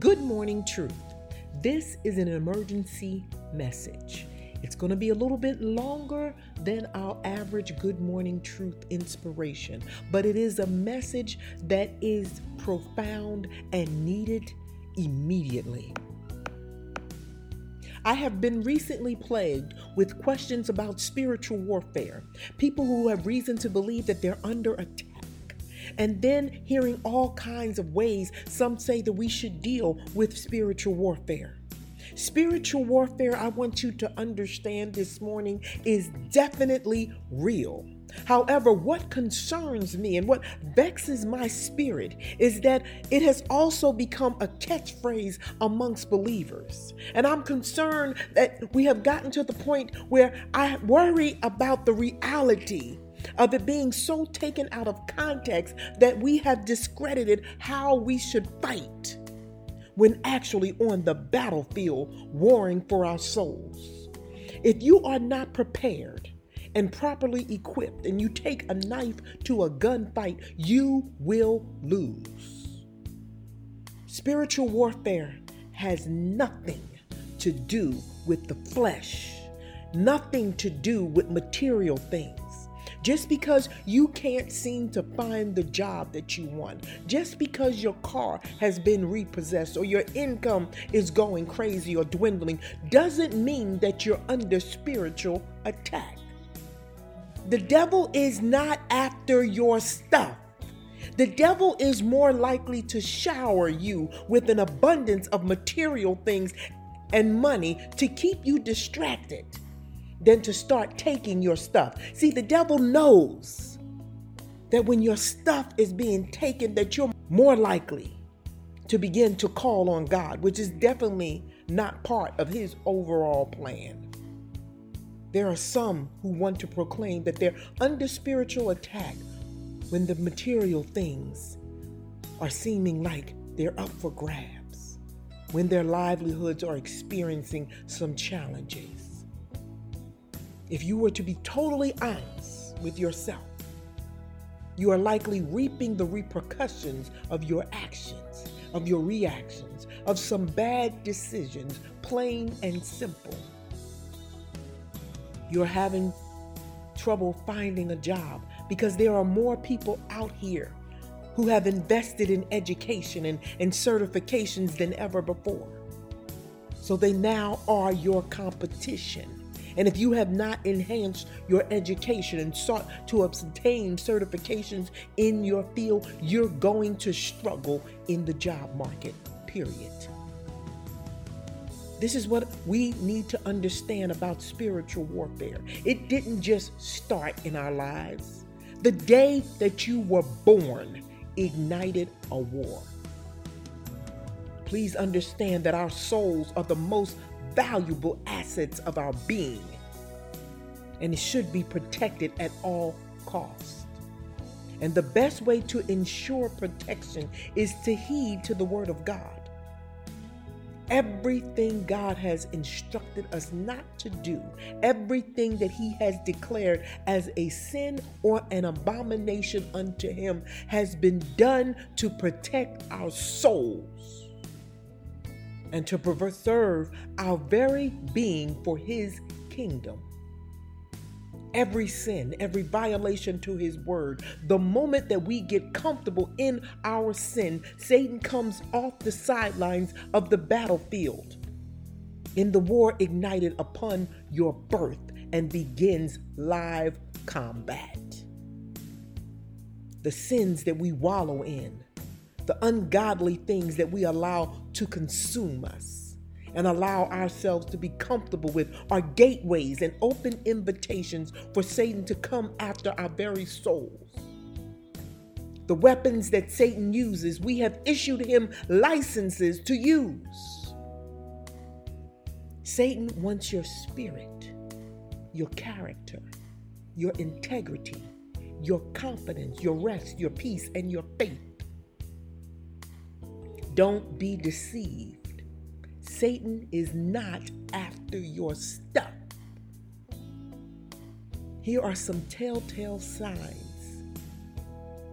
Good morning, truth. This is an emergency message. It's going to be a little bit longer than our average good morning truth inspiration, but it is a message that is profound and needed immediately. I have been recently plagued with questions about spiritual warfare. People who have reason to believe that they're under attack and then hearing all kinds of ways some say that we should deal with spiritual warfare. Spiritual warfare, I want you to understand this morning, is definitely real. However, what concerns me and what vexes my spirit is that it has also become a catchphrase amongst believers. And I'm concerned that we have gotten to the point where I worry about the reality of it being so taken out of context that we have discredited how we should fight when actually on the battlefield warring for our souls. If you are not prepared and properly equipped and you take a knife to a gunfight, you will lose. Spiritual warfare has nothing to do with the flesh, nothing to do with material things. Just because you can't seem to find the job that you want, just because your car has been repossessed or your income is going crazy or dwindling, doesn't mean that you're under spiritual attack. The devil is not after your stuff. The devil is more likely to shower you with an abundance of material things and money to keep you distracted than to start taking your stuff. See, the devil knows that when your stuff is being taken that you're more likely to begin to call on God, which is definitely not part of his overall plan. There are some who want to proclaim that they're under spiritual attack when the material things are seeming like they're up for grabs, when their livelihoods are experiencing some challenges. If you were to be totally honest with yourself, you are likely reaping the repercussions of your actions, of your reactions, of some bad decisions, plain and simple. You're having trouble finding a job because there are more people out here who have invested in education and, and certifications than ever before. So they now are your competition. And if you have not enhanced your education and sought to obtain certifications in your field, you're going to struggle in the job market, period. This is what we need to understand about spiritual warfare. It didn't just start in our lives. The day that you were born ignited a war. Please understand that our souls are the most valuable assets of our being, and it should be protected at all costs. And the best way to ensure protection is to heed to the Word of God. Everything God has instructed us not to do, everything that He has declared as a sin or an abomination unto Him, has been done to protect our souls and to preserve our very being for his kingdom. Every sin, every violation to his word, the moment that we get comfortable in our sin, Satan comes off the sidelines of the battlefield in the war ignited upon your birth and begins live combat. The sins that we wallow in, the ungodly things that we allow to consume us and allow ourselves to be comfortable with are gateways and open invitations for Satan to come after our very souls. The weapons that Satan uses, we have issued him licenses to use. Satan wants your spirit, your character, your integrity, your confidence, your rest, your peace, and your faith. Don't be deceived. Satan is not after your stuff. Here are some telltale signs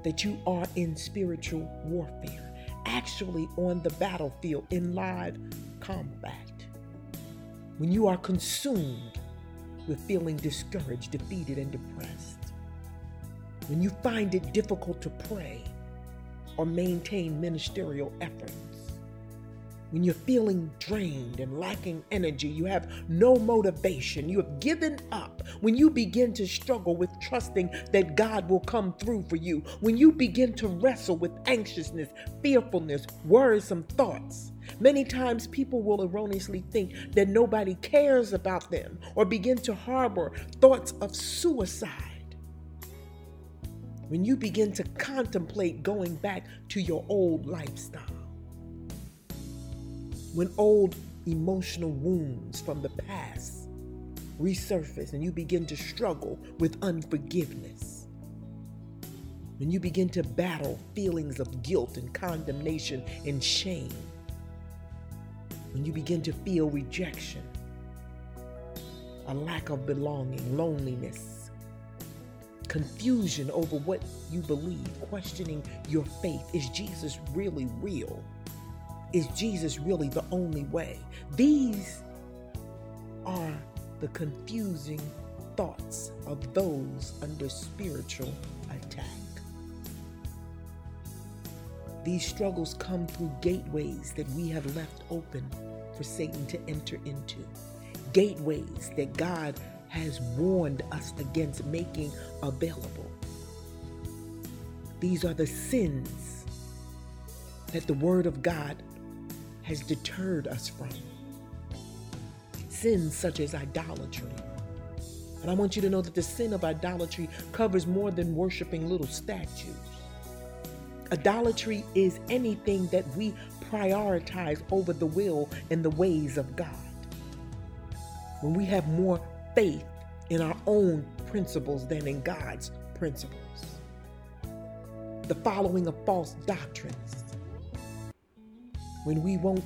that you are in spiritual warfare. actually on the battlefield in live combat. When you are consumed with feeling discouraged, defeated, and depressed. When you find it difficult to pray or maintain ministerial efforts. When you're feeling drained and lacking energy, you have no motivation, you have given up, when you begin to struggle with trusting that God will come through for you, when you begin to wrestle with anxiousness, fearfulness, worrisome thoughts, many times people will erroneously think that nobody cares about them or begin to harbor thoughts of suicide. When you begin to contemplate going back to your old lifestyle. When old emotional wounds from the past resurface and you begin to struggle with unforgiveness, when you begin to battle feelings of guilt and condemnation and shame, when you begin to feel rejection, a lack of belonging, loneliness, confusion over what you believe, questioning your faith. Is Jesus really real? Is Jesus really the only way? These are the confusing thoughts of those under spiritual attack. These struggles come through gateways that we have left open for Satan to enter into. Gateways that God has warned us against making available. These are the sins that the Word of God has deterred us from. Sins such as idolatry. And I want you to know that the sin of idolatry covers more than worshiping little statues. Idolatry is anything that we prioritize over the will and the ways of God. When we have more faith in our own principles than in God's principles. The following of false doctrines when we won't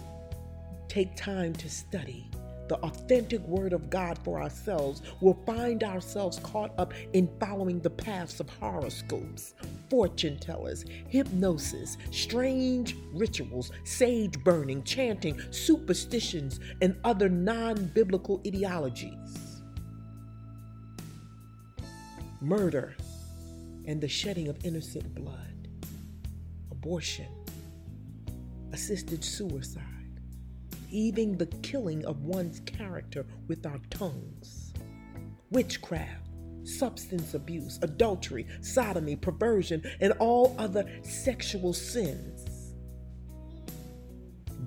take time to study the authentic word of God for ourselves, we'll find ourselves caught up in following the paths of horoscopes, fortune tellers, hypnosis, strange rituals, sage burning, chanting, superstitions, and other non biblical ideologies. Murder and the shedding of innocent blood, abortion assisted suicide, even the killing of one's character with our tongues, witchcraft, substance abuse, adultery, sodomy, perversion, and all other sexual sins,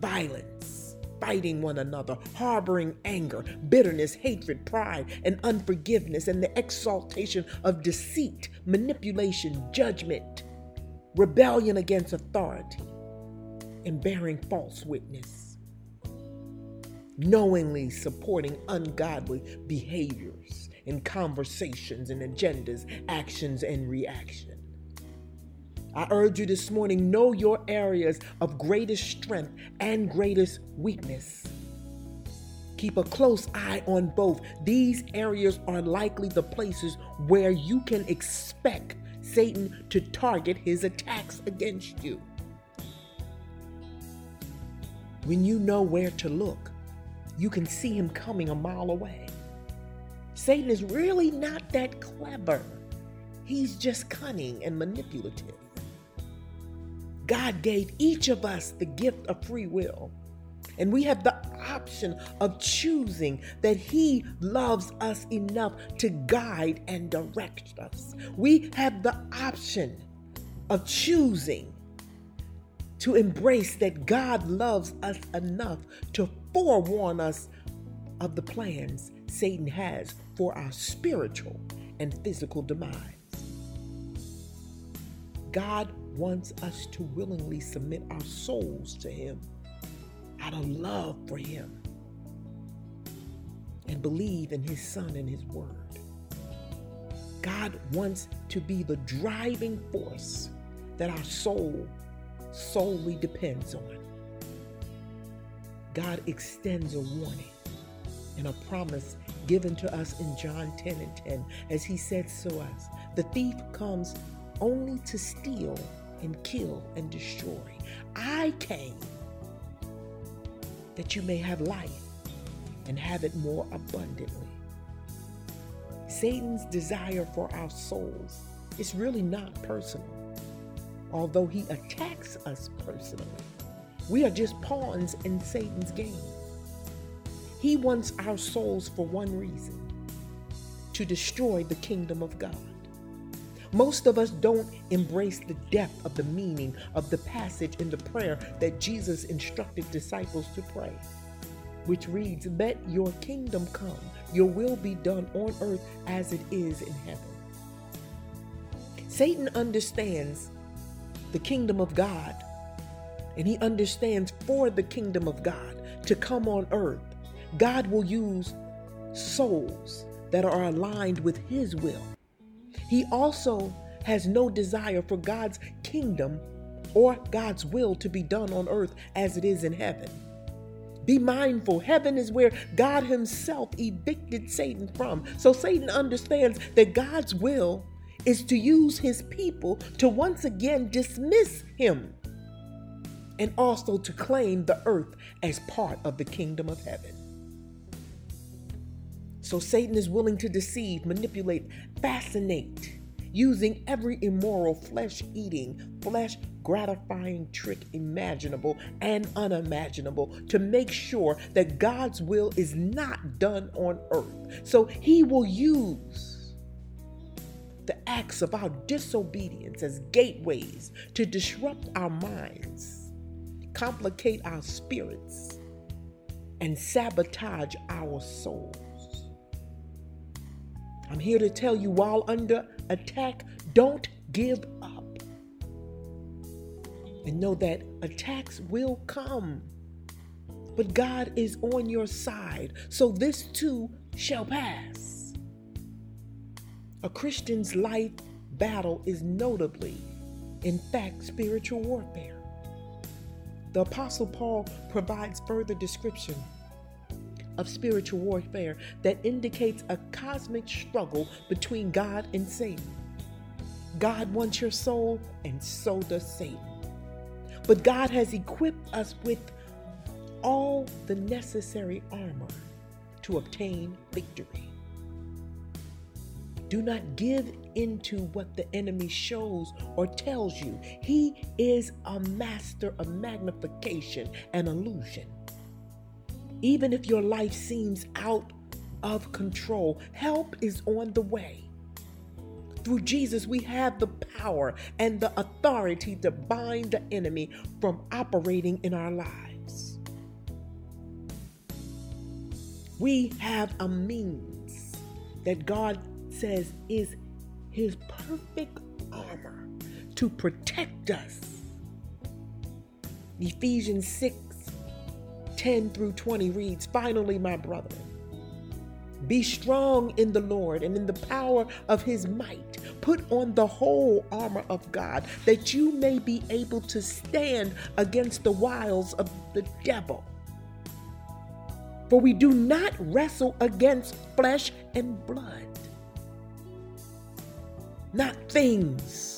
violence, fighting one another, harboring anger, bitterness, hatred, pride, and unforgiveness, and the exaltation of deceit, manipulation, judgment, rebellion against authority and bearing false witness, knowingly supporting ungodly behaviors and conversations and agendas, actions and reaction. I urge you this morning know your areas of greatest strength and greatest weakness. Keep a close eye on both. These areas are likely the places where you can expect Satan to target his attacks against you. When you know where to look, you can see him coming a mile away. Satan is really not that clever. He's just cunning and manipulative. God gave each of us the gift of free will. And we have the option of choosing that He loves us enough to guide and direct us. We have the option of choosing to embrace that God loves us enough to forewarn us of the plans Satan has for our spiritual and physical demise. God wants us to willingly submit our souls to Him out of love for Him and believe in His Son and His Word. God wants to be the driving force that our soul solely depends on. God extends a warning and a promise given to us in John 10 and 10 as he said to us The thief comes only to steal, and kill and destroy. I came that you may have life and have it more abundantly. Satan's desire for our souls is really not personal, although he attacks us personally. We are just pawns in Satan's game. He wants our souls for one reason to destroy the kingdom of God. Most of us don't embrace the depth of the meaning of the passage in the prayer that Jesus instructed disciples to pray, which reads, Let your kingdom come, your will be done on earth as it is in heaven. Satan understands the kingdom of God, and he understands for the kingdom of God to come on earth, God will use souls that are aligned with his will. He also has no desire for God's kingdom or God's will to be done on earth as it is in heaven. Be mindful, heaven is where God Himself evicted Satan from. So Satan understands that God's will is to use His people to once again dismiss Him and also to claim the earth as part of the kingdom of heaven. So Satan is willing to deceive, manipulate, fascinate, using every immoral, flesh eating, flesh gratifying trick imaginable and unimaginable to make sure that God's will is not done on earth. So he will use the acts of our disobedience as gateways to disrupt our minds, complicate our spirits, and sabotage our souls. I'm here to tell you while under attack, don't give up. And know that attacks will come. But God is on your side, so this too shall pass. A Christian's life battle is notably, in fact, spiritual warfare. The Apostle Paul provides further description of spiritual warfare that indicates a cosmic struggle between God and Satan. God wants your soul, and so does Satan. But God has equipped us with all the necessary armor to obtain victory. Do not give into what the enemy shows or tells you. He is a master of magnification and illusion. Even if your life seems out of control, help is on the way. Through Jesus, we have the power and the authority to bind the enemy from operating in our lives. We have a means that God says is his perfect armor to protect us. Ephesians 6 10 through 20 reads Finally, my brethren, be strong in the Lord and in the power of his might. Put on the whole armor of God that you may be able to stand against the wiles of the devil. For we do not wrestle against flesh and blood, not things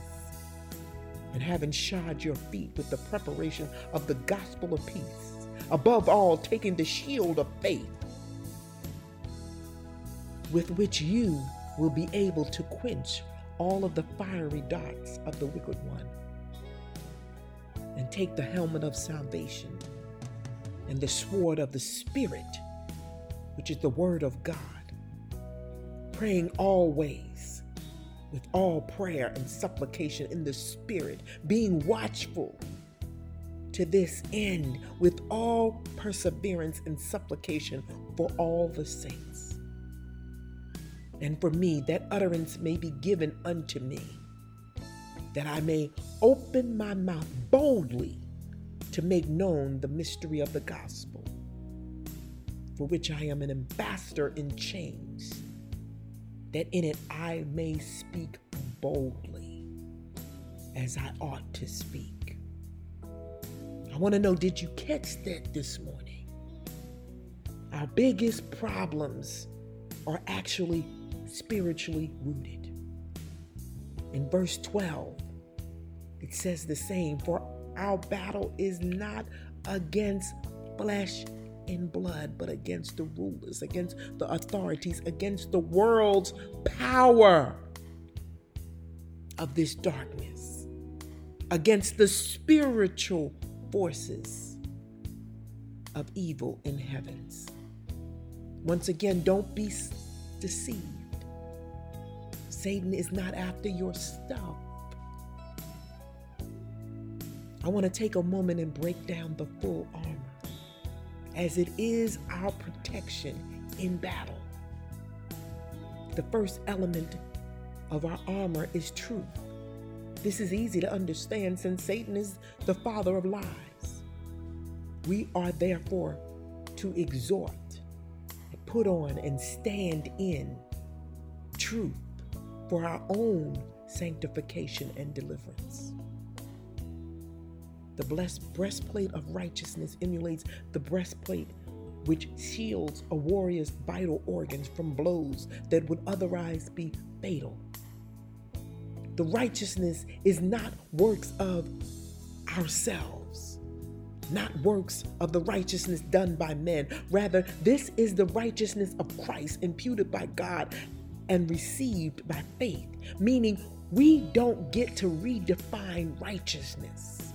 and having shod your feet with the preparation of the gospel of peace. Above all, taking the shield of faith, with which you will be able to quench all of the fiery darts of the wicked one. And take the helmet of salvation and the sword of the Spirit, which is the word of God, praying always with all prayer and supplication in the Spirit, being watchful to this end with all perseverance and supplication for all the saints. And for me, that utterance may be given unto me, that I may open my mouth boldly to make known the mystery of the gospel, for which I am an ambassador in chains, that in it I may speak boldly as I ought to speak. I want to know did you catch that this morning? Our biggest problems are actually spiritually rooted. In verse 12, it says the same For our battle is not against flesh and blood, but against the rulers, against the authorities, against the world's power of this darkness, against the spiritual forces of evil in heavens. Once again, don't be deceived. Satan is not after your stuff. I want to take a moment and break down the full as it is our protection in battle. The first element of our armor is truth. This is easy to understand since Satan is the father of lies. We are therefore to exhort, put on, and stand in truth for our own sanctification and deliverance. The blessed breastplate of righteousness emulates the breastplate which shields a warrior's vital organs from blows that would otherwise be fatal. The righteousness is not works of ourselves, not works of the righteousness done by men. Rather, this is the righteousness of Christ imputed by God and received by faith, meaning we don't get to redefine righteousness.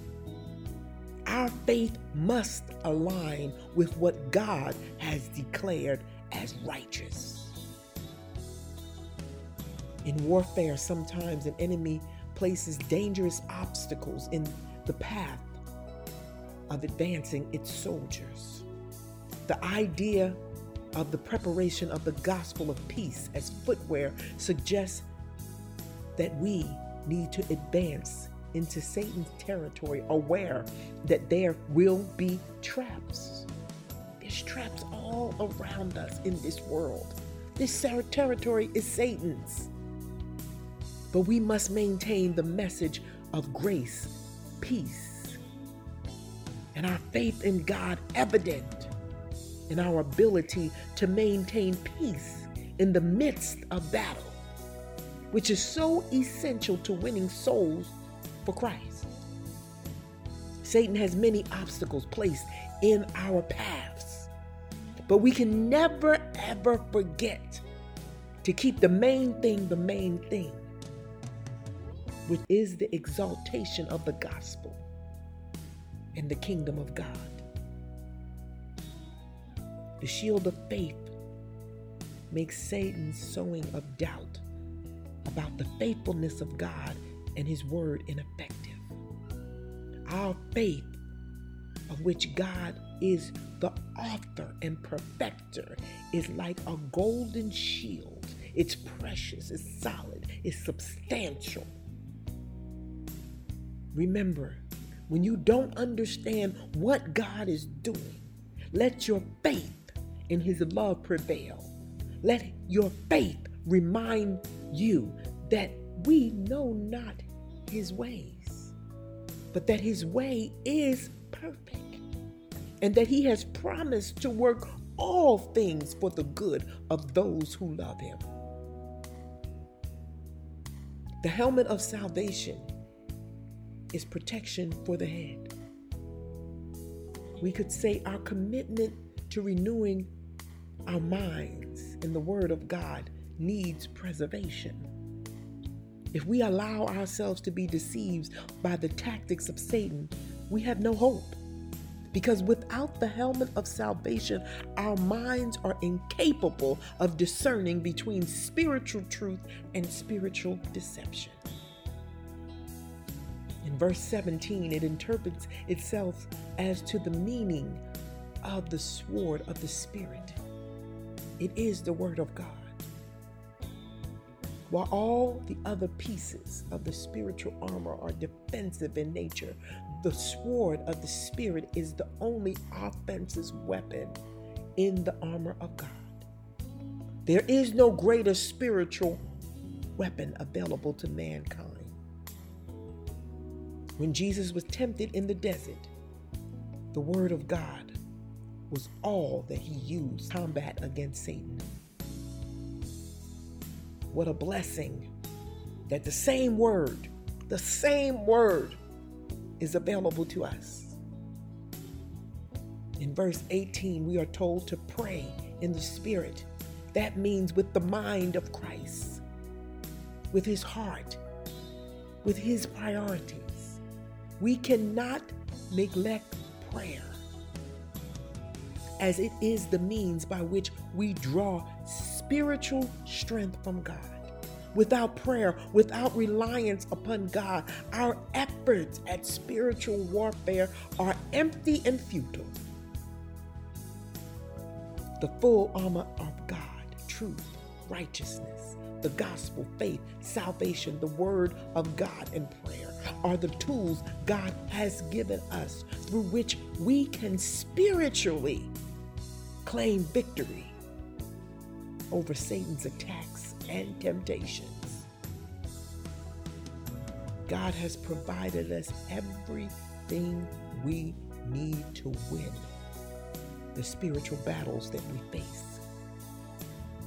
Our faith must align with what God has declared as righteous. In warfare, sometimes an enemy places dangerous obstacles in the path of advancing its soldiers. The idea of the preparation of the gospel of peace as footwear suggests that we need to advance into Satan's territory, aware that there will be traps. There's traps all around us in this world. This territory is Satan's. But we must maintain the message of grace, peace, and our faith in God evident in our ability to maintain peace in the midst of battle, which is so essential to winning souls for Christ. Satan has many obstacles placed in our paths, but we can never ever forget to keep the main thing the main thing, which is the exaltation of the gospel and the kingdom of God. The shield of faith makes Satan's sowing of doubt about the faithfulness of God and His word ineffective. Our faith, of which God is the author and perfecter, is like a golden shield. It's precious, it's solid, it's substantial. Remember, when you don't understand what God is doing, let your faith in His love prevail. Let your faith remind you that we know not his ways, but that his way is perfect, and that he has promised to work all things for the good of those who love him. The helmet of salvation is protection for the head. We could say our commitment to renewing our minds in the Word of God needs preservation. If we allow ourselves to be deceived by the tactics of Satan, we have no hope. Because without the helmet of salvation, our minds are incapable of discerning between spiritual truth and spiritual deception. In verse 17, it interprets itself as to the meaning of the sword of the Spirit. It is the Word of God. While all the other pieces of the spiritual armor are defensive in nature, the sword of the Spirit is the only offensive weapon in the armor of God. There is no greater spiritual weapon available to mankind. When Jesus was tempted in the desert, the Word of God was all that he used combat against Satan. What a blessing that the same Word, the same Word is available to us. In verse 18, we are told to pray in the Spirit. That means with the mind of Christ, with his heart, with his priorities. We cannot neglect prayer, as it is the means by which we draw spiritual strength from God. Without prayer, without reliance upon God, our efforts at spiritual warfare are empty and futile. The full armor of God, truth, righteousness, the gospel, faith, salvation, the word of God, and prayer are the tools God has given us through which we can spiritually claim victory over Satan's attacks and temptations. God has provided us everything we need to win the spiritual battles that we face,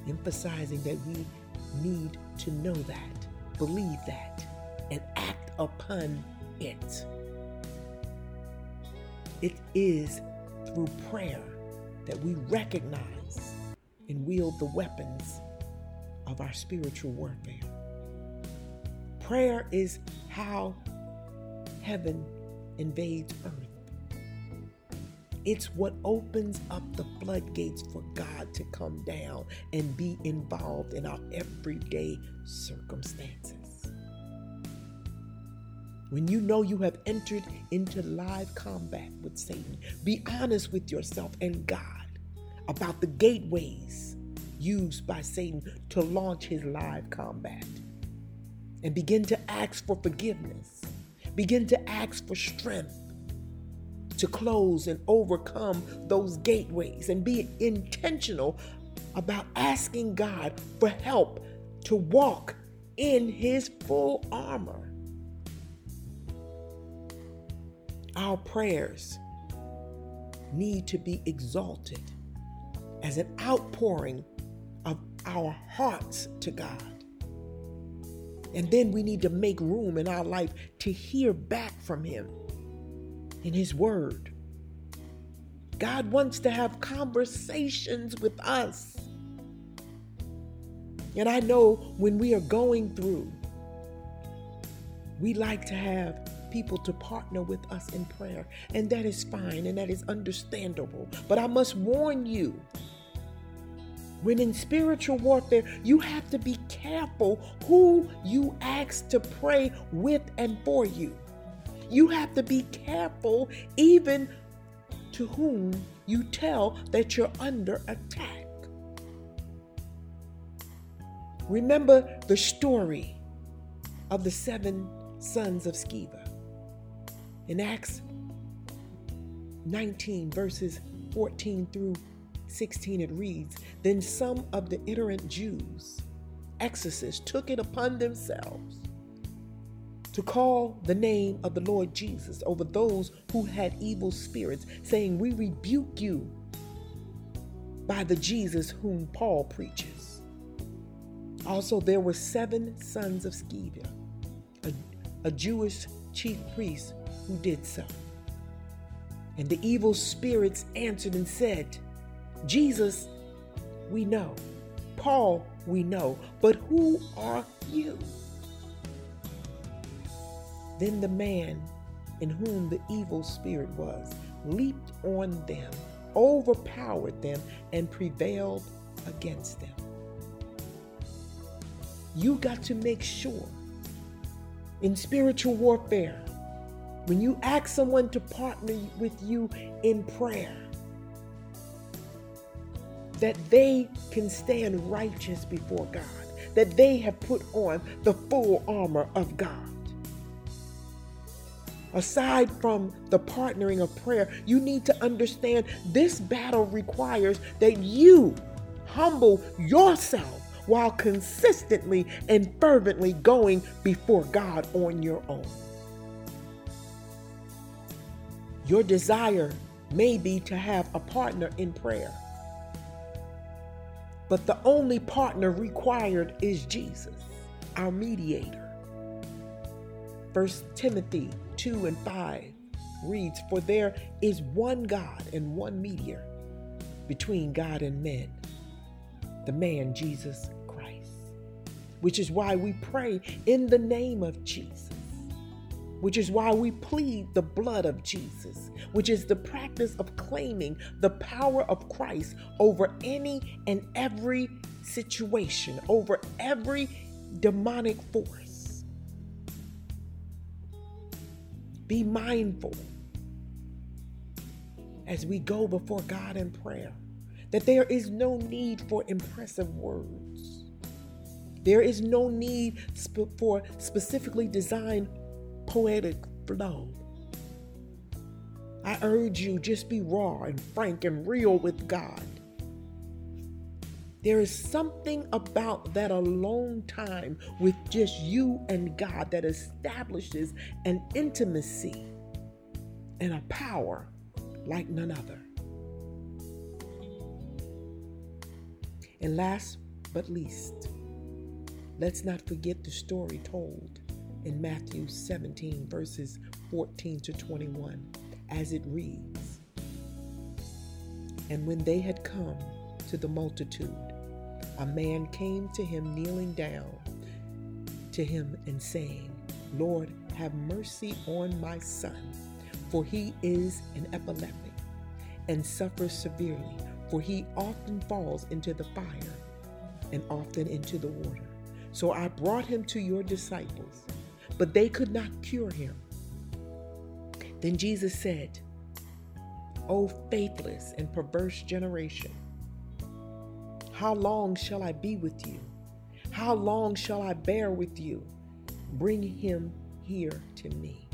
emphasizing that we need to know that, believe that, and act upon it. It is through prayer that we recognize and wield the weapons of our spiritual warfare. Prayer is how heaven invades earth. It's what opens up the floodgates for God to come down and be involved in our everyday circumstances. When you know you have entered into live combat with Satan, be honest with yourself and God about the gateways used by Satan to launch his live combat. And begin to ask for forgiveness. Begin to ask for strength to close and overcome those gateways and be intentional about asking God for help to walk in his full armor. Our prayers need to be exalted as an outpouring of our hearts to God. And then we need to make room in our life to hear back from Him in His Word. God wants to have conversations with us. And I know when we are going through, we like to have people to partner with us in prayer. And that is fine and that is understandable. But I must warn you when in spiritual warfare, you have to be careful who you ask to pray with and for you. You have to be careful even to whom you tell that you're under attack. Remember the story of the seven sons of Sceva. In Acts 19, verses 14 through 16, it reads Then some of the itinerant Jews, exorcists, took it upon themselves to call the name of the Lord Jesus over those who had evil spirits, saying, We rebuke you by the Jesus whom Paul preaches. Also, there were seven sons of Sceva, a, a Jewish chief priest who did so. And the evil spirits answered and said, Jesus, we know. Paul, we know. But who are you? Then the man in whom the evil spirit was leaped on them, overpowered them, and prevailed against them. You got to make sure in spiritual warfare, when you ask someone to partner with you in prayer, that they can stand righteous before God, that they have put on the full armor of God. Aside from the partnering of prayer, you need to understand this battle requires that you humble yourself while consistently and fervently going before God on your own. Your desire may be to have a partner in prayer, but the only partner required is Jesus, our mediator. 1 Timothy 2 and 5 reads, For there is one God and one mediator between God and men, the man Jesus Christ. Which is why we pray in the name of Jesus. Which is why we plead the blood of Jesus, which is the practice of claiming the power of Christ over any and every situation, over every demonic force. Be mindful as we go before God in prayer that there is no need for impressive words. There is no need sp- for specifically designed poetic flow. I urge you just be raw and frank and real with God. There is something about that alone time with just you and God that establishes an intimacy and a power like none other. And last but least, let's not forget the story told in Matthew 17, verses 14 to 21, as it reads And when they had come to the multitude, a man came to him kneeling down to him and saying, Lord, have mercy on my son, for he is an epileptic and suffers severely, for he often falls into the fire and often into the water. So I brought him to your disciples, but they could not cure him. Then Jesus said, O faithless and perverse generation, how long shall I be with you? How long shall I bear with you? Bring him here to me.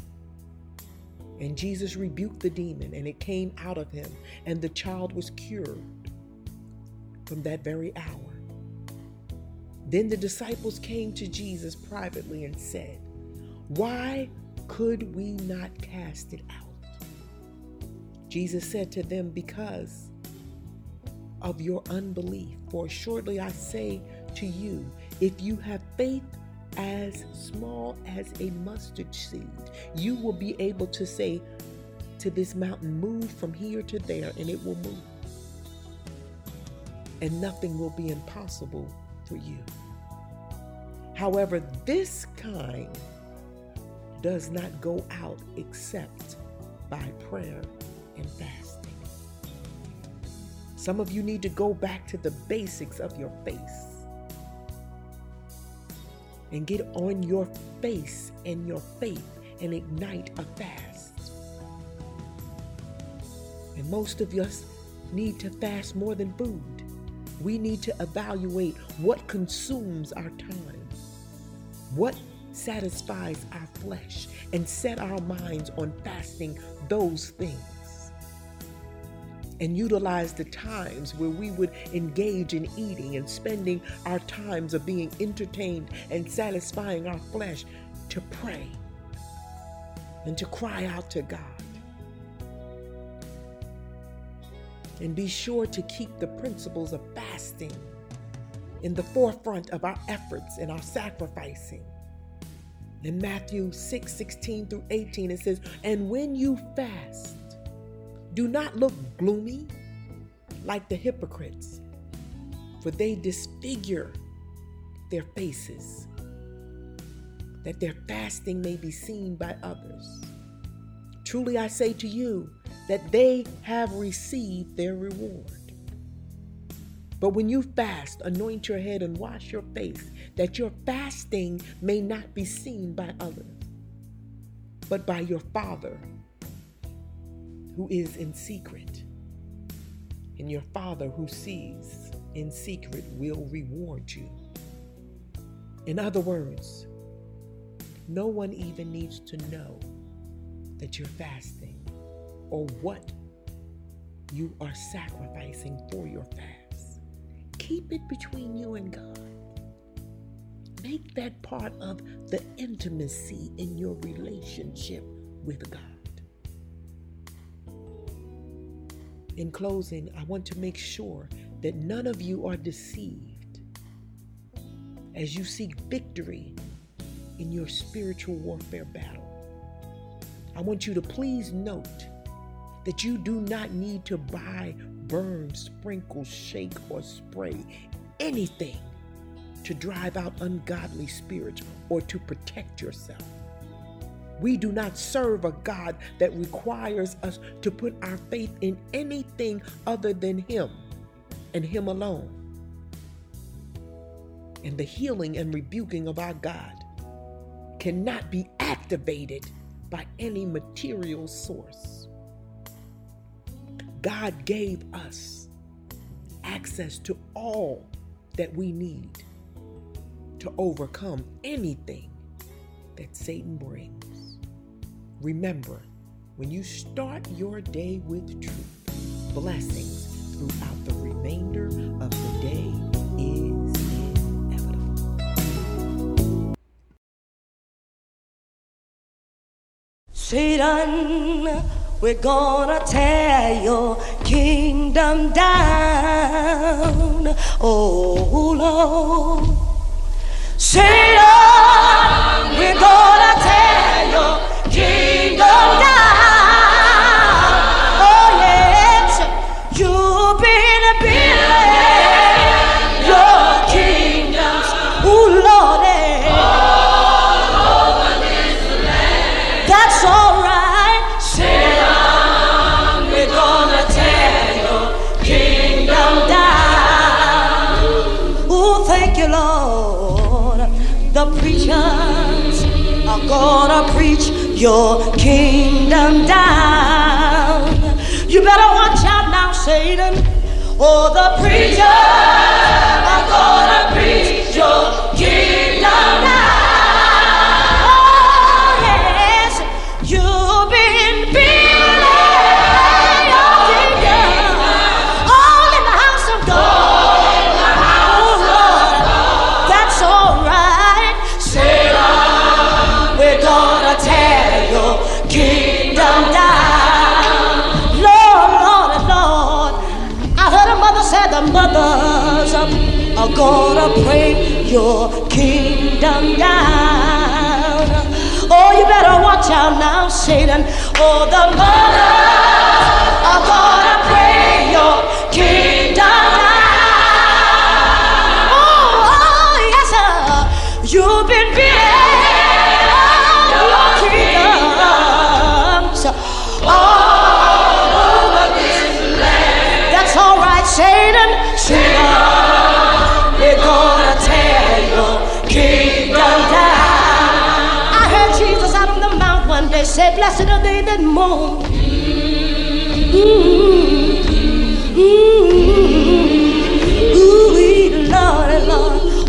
And Jesus rebuked the demon, and it came out of him, and the child was cured from that very hour. Then the disciples came to Jesus privately and said, Why could we not cast it out? Jesus said to them, Because of your unbelief. For shortly I say to you, if you have faith as small as a mustard seed, you will be able to say to this mountain, Move from here to there, and it will move. And nothing will be impossible for you. However, this kind does not go out except by prayer and fasting. Some of you need to go back to the basics of your face and get on your face and your faith and ignite a fast. And most of us need to fast more than food. We need to evaluate what consumes our time, what satisfies our flesh, and set our minds on fasting those things and utilize the times where we would engage in eating and spending our times of being entertained and satisfying our flesh to pray and to cry out to God. And be sure to keep the principles of fasting in the forefront of our efforts and our sacrificing. In Matthew 6 16 through 18, it says, And when you fast, do not look gloomy like the hypocrites, for they disfigure their faces, that their fasting may be seen by others. Truly I say to you that they have received their reward. But when you fast, anoint your head and wash your face, that your fasting may not be seen by others, but by your Father who is in secret. And your Father who sees in secret will reward you. In other words, no one even needs to know that you're fasting or what you are sacrificing for your fast. Keep it between you and God. Make that part of the intimacy in your relationship with God. In closing, I want to make sure that none of you are deceived as you seek victory in your spiritual warfare battle. I want you to please note that you do not need to buy, burn, sprinkle, shake, or spray anything to drive out ungodly spirits or to protect yourself. We do not serve a God that requires us to put our faith in anything other than Him and Him alone. And the healing and rebuking of our God cannot be activated by any material source. God gave us access to all that we need to overcome anything that Satan brings. Remember, when you start your day with truth, blessings throughout the remainder of the day is inevitable. We're gonna tear your kingdom down. Oh Lord. Satan, we're gonna preachers are gonna preach your kingdom down. You better watch out now, Satan. Oh, the preachers Oh, the mothers ooh,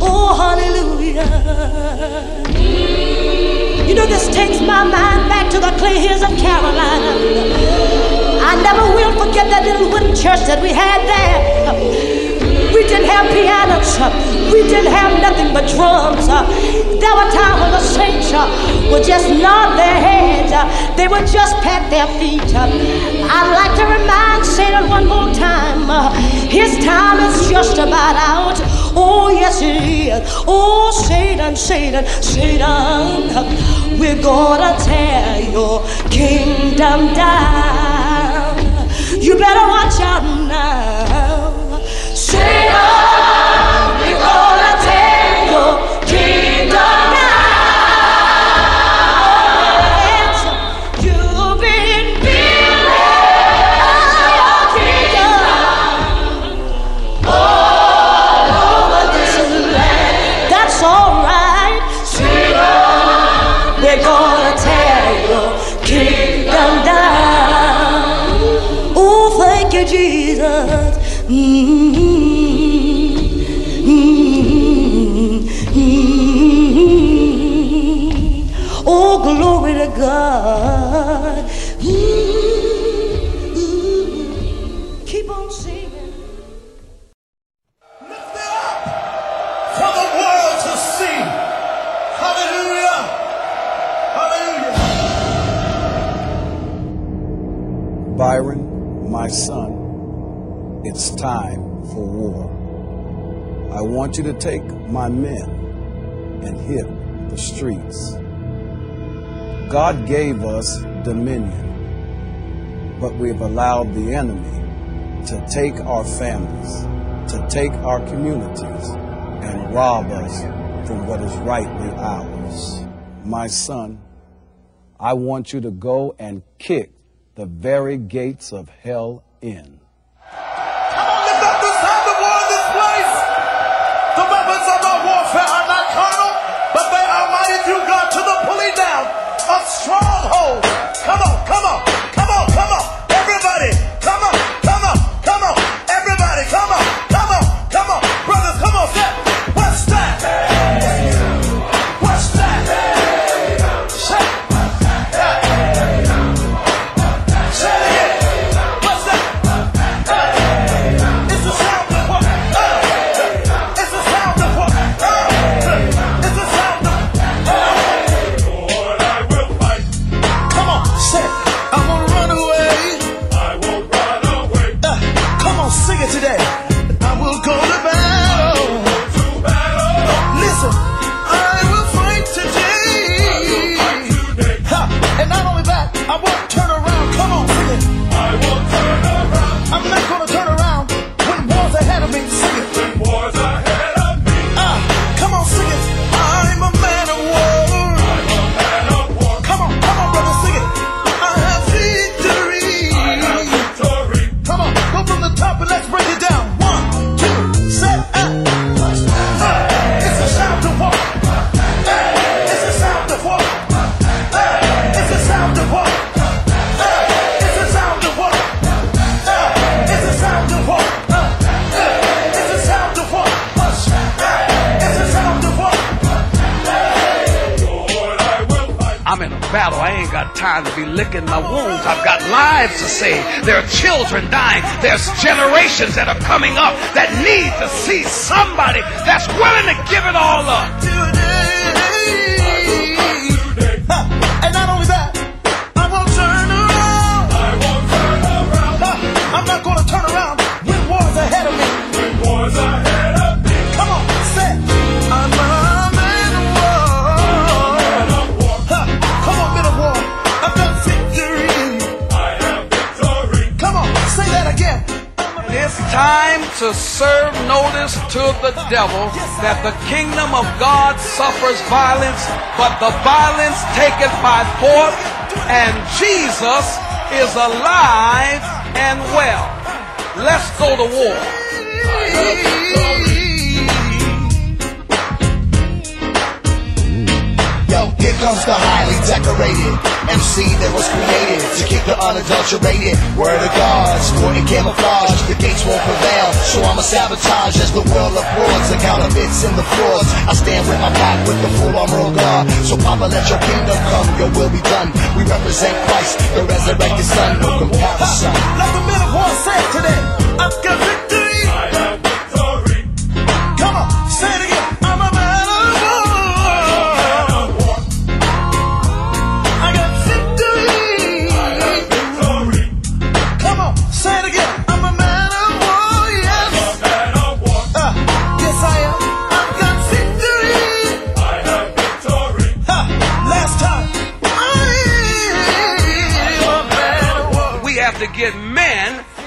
oh hallelujah. You know, this takes my mind back to the clay hills of Carolina. I never will forget that little wooden church that we had there. We didn't have pianos. We didn't have nothing but drums. There were times when the saints uh, would just nod their heads. uh, They would just pat their feet. uh. I'd like to remind Satan one more time. uh, His time is just about out. Oh, yes, it is. Oh, Satan, Satan, Satan. We're gonna tear your kingdom down. You better watch out now. Satan, to take my men and hit the streets. God gave us dominion, but we've allowed the enemy to take our families, to take our communities, and rob us from what is rightly ours. My son, I want you to go and kick the very gates of hell in. Time to be licking my wounds. I've got lives to save. There are children dying. There's generations that are coming up that need to see somebody that's willing to give it all up. Time to serve notice to the devil that the kingdom of God suffers violence, but the violence taken by force, and Jesus is alive and well. Let's go to war. Comes the highly decorated MC that was created to kick the unadulterated word of God. Sporting camouflage, the gates won't prevail. So I'ma sabotage as the world applauds the counterfeits in the frauds. I stand with my back with the full armor of God. So Papa, let your kingdom come, your will be done. We represent Christ, the resurrected Son, no comparison. Like the of war said today, got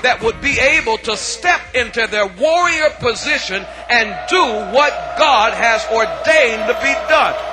that would be able to step into their warrior position and do what God has ordained to be done.